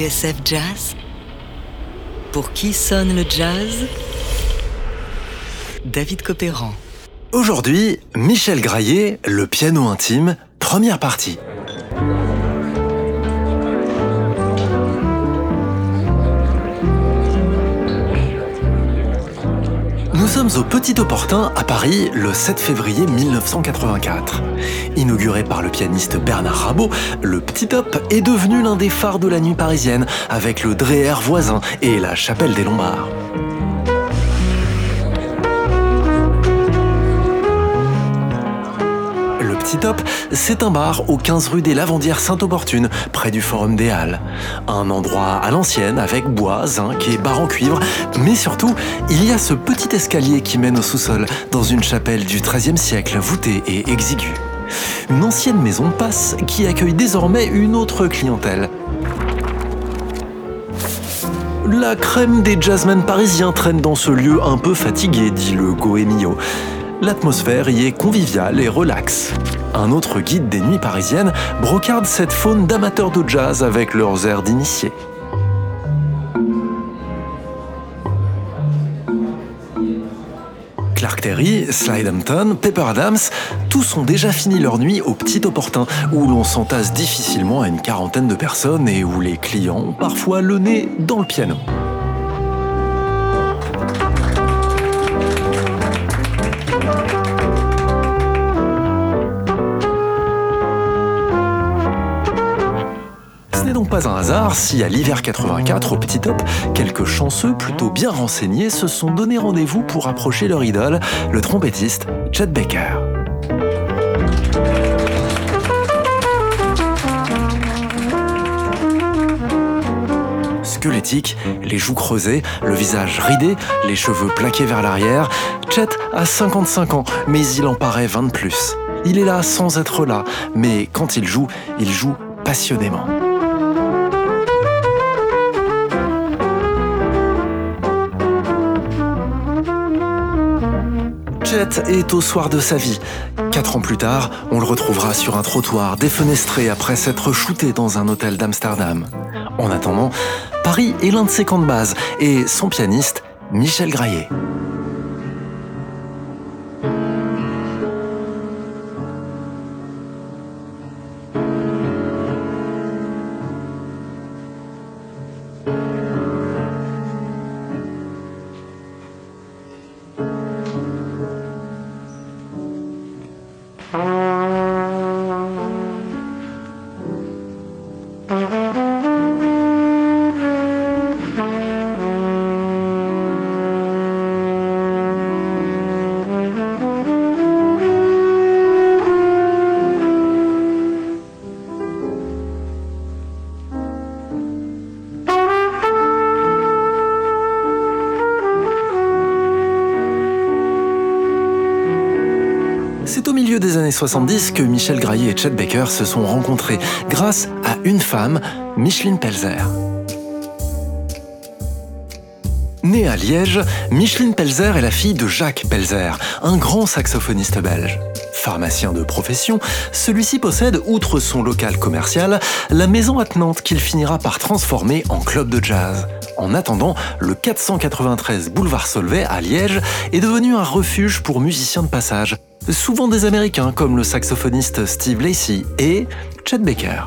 TSF Jazz Pour qui sonne le jazz? David Copéran. Aujourd'hui, Michel Graillet, le piano intime, première partie. Sommes au Petit Opportun à Paris le 7 février 1984. Inauguré par le pianiste Bernard Rabot, le Petit Op est devenu l'un des phares de la nuit parisienne avec le Dreher voisin et la Chapelle des Lombards. C'est un bar au 15 rue des Lavandières Sainte-Opportune, près du Forum des Halles. Un endroit à l'ancienne avec bois, zinc et bar en cuivre, mais surtout, il y a ce petit escalier qui mène au sous-sol, dans une chapelle du XIIIe siècle, voûtée et exiguë. Une ancienne maison passe qui accueille désormais une autre clientèle. La crème des jazzmen parisiens traîne dans ce lieu un peu fatigué, dit le Goemio. L'atmosphère y est conviviale et relaxe. Un autre guide des nuits parisiennes brocarde cette faune d'amateurs de jazz avec leurs airs d'initiés. Clark Terry, Slide Hampton, Pepper Adams, tous ont déjà fini leur nuit au Petit Opportun, où l'on s'entasse difficilement à une quarantaine de personnes et où les clients ont parfois le nez dans le piano. N'est donc pas un hasard si à l'hiver 84 au Petit Top, quelques chanceux plutôt bien renseignés se sont donné rendez-vous pour approcher leur idole, le trompettiste Chet Baker. Squelettique, les joues creusées, le visage ridé, les cheveux plaqués vers l'arrière, Chet a 55 ans, mais il en paraît 20 de plus. Il est là sans être là, mais quand il joue, il joue passionnément. Est au soir de sa vie. Quatre ans plus tard, on le retrouvera sur un trottoir défenestré après s'être shooté dans un hôtel d'Amsterdam. En attendant, Paris est l'un de ses camps de base et son pianiste, Michel Graillet. Milieu des années 70 que Michel Graillet et Chet Baker se sont rencontrés grâce à une femme, Micheline Pelzer. Née à Liège, Micheline Pelzer est la fille de Jacques Pelzer, un grand saxophoniste belge. Pharmacien de profession, celui-ci possède, outre son local commercial, la maison attenante qu'il finira par transformer en club de jazz. En attendant, le 493 boulevard Solvay à Liège est devenu un refuge pour musiciens de passage, souvent des Américains comme le saxophoniste Steve Lacy et Chet Baker.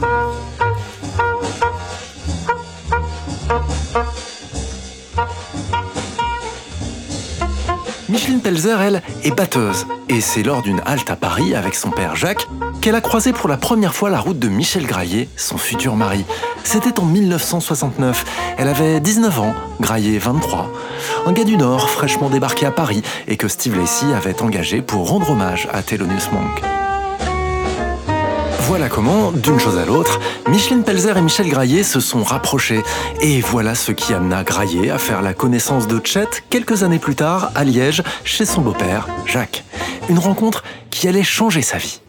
Micheline Pelzer, elle, est batteuse. Et c'est lors d'une halte à Paris avec son père Jacques qu'elle a croisé pour la première fois la route de Michel Graillet, son futur mari. C'était en 1969. Elle avait 19 ans, Graillet 23. Un gars du Nord, fraîchement débarqué à Paris et que Steve Lacy avait engagé pour rendre hommage à Thelonious Monk. Voilà comment, d'une chose à l'autre, Micheline Pelzer et Michel Graillet se sont rapprochés. Et voilà ce qui amena Graillet à faire la connaissance de Chet quelques années plus tard à Liège, chez son beau-père, Jacques. Une rencontre qui allait changer sa vie.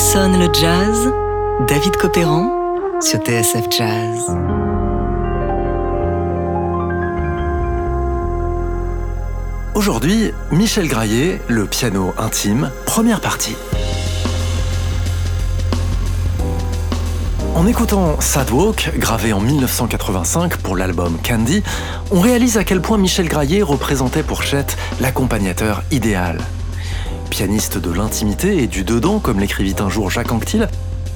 Sonne le jazz David Copéran sur TSF Jazz. Aujourd'hui, Michel Graillet, le piano intime, première partie. En écoutant Sad Walk, gravé en 1985 pour l'album Candy, on réalise à quel point Michel Graillet représentait pour Chet l'accompagnateur idéal. Pianiste de l'intimité et du dedans, comme l'écrivit un jour Jacques Anquetil,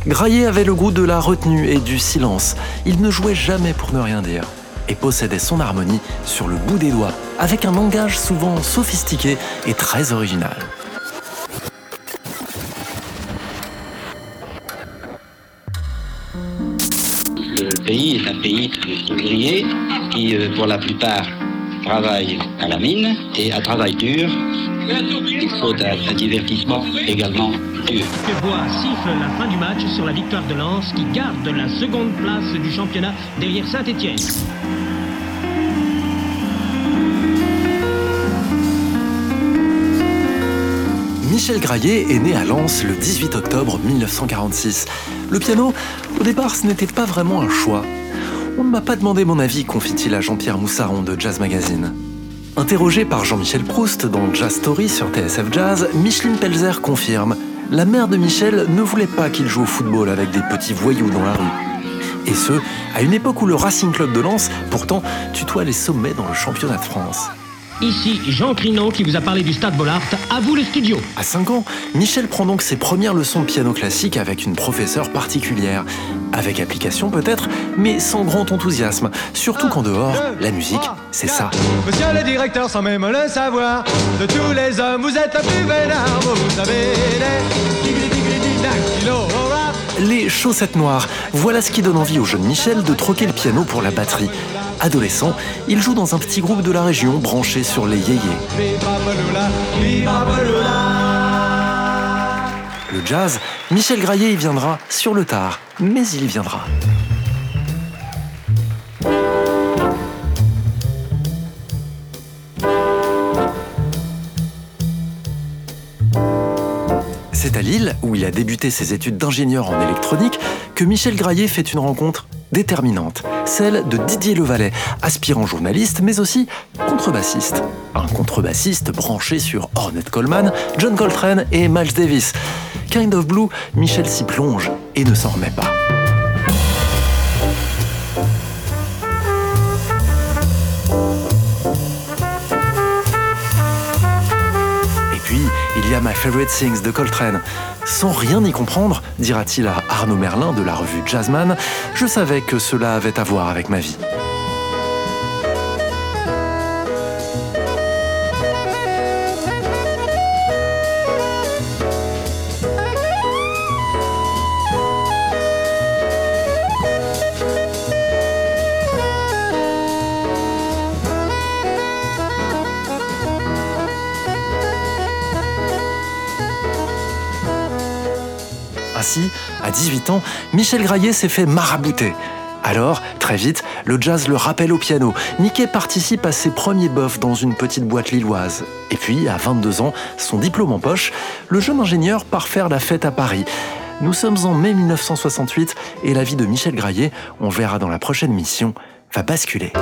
Graillet avait le goût de la retenue et du silence. Il ne jouait jamais pour ne rien dire et possédait son harmonie sur le bout des doigts, avec un langage souvent sophistiqué et très original. Le pays est un pays qui, euh, pour la plupart, travaille à la mine et à travail dur. Il faut un, un divertissement également dur. Que Bois siffle la fin du match sur la victoire de Lens qui garde la seconde place du championnat derrière Saint-Etienne. Michel Graillet est né à Lens le 18 octobre 1946. Le piano, au départ, ce n'était pas vraiment un choix. On ne m'a pas demandé mon avis, confie-t-il à Jean-Pierre Moussaron de Jazz Magazine. Interrogé par Jean-Michel Proust dans Jazz Story sur TSF Jazz, Micheline Pelzer confirme La mère de Michel ne voulait pas qu'il joue au football avec des petits voyous dans la rue. Et ce, à une époque où le Racing Club de Lens, pourtant, tutoie les sommets dans le championnat de France. Ici Jean Crinon qui vous a parlé du Stade Bollard. À vous le studio. À 5 ans, Michel prend donc ses premières leçons de piano classique avec une professeure particulière. Avec application peut-être, mais sans grand enthousiasme. Surtout qu'en dehors, la musique, c'est ça. Monsieur le directeur, sans même le savoir, de tous les hommes, vous êtes le plus. Vous savez. Les chaussettes noires, voilà ce qui donne envie au jeune Michel de troquer le piano pour la batterie. Adolescent, il joue dans un petit groupe de la région branché sur les yéyés. Le jazz, Michel Graillet y viendra sur le tard, mais il y viendra. C'est à Lille, où il a débuté ses études d'ingénieur en électronique, que Michel Graillet fait une rencontre déterminante, celle de Didier Levalet, aspirant journaliste mais aussi contrebassiste. Un contrebassiste branché sur Ornette Coleman, John Coltrane et Miles Davis. Kind of Blue, Michel s'y plonge et ne s'en remet pas. Et puis, il y a My Favorite Things de Coltrane. Sans rien y comprendre, dira-t-il à Arnaud Merlin de la revue Jazzman, je savais que cela avait à voir avec ma vie. 18 ans, Michel Graillet s'est fait marabouter. Alors, très vite, le jazz le rappelle au piano. Mickey participe à ses premiers bofs dans une petite boîte lilloise. Et puis, à 22 ans, son diplôme en poche, le jeune ingénieur part faire la fête à Paris. Nous sommes en mai 1968 et la vie de Michel Graillet, on verra dans la prochaine mission, va basculer.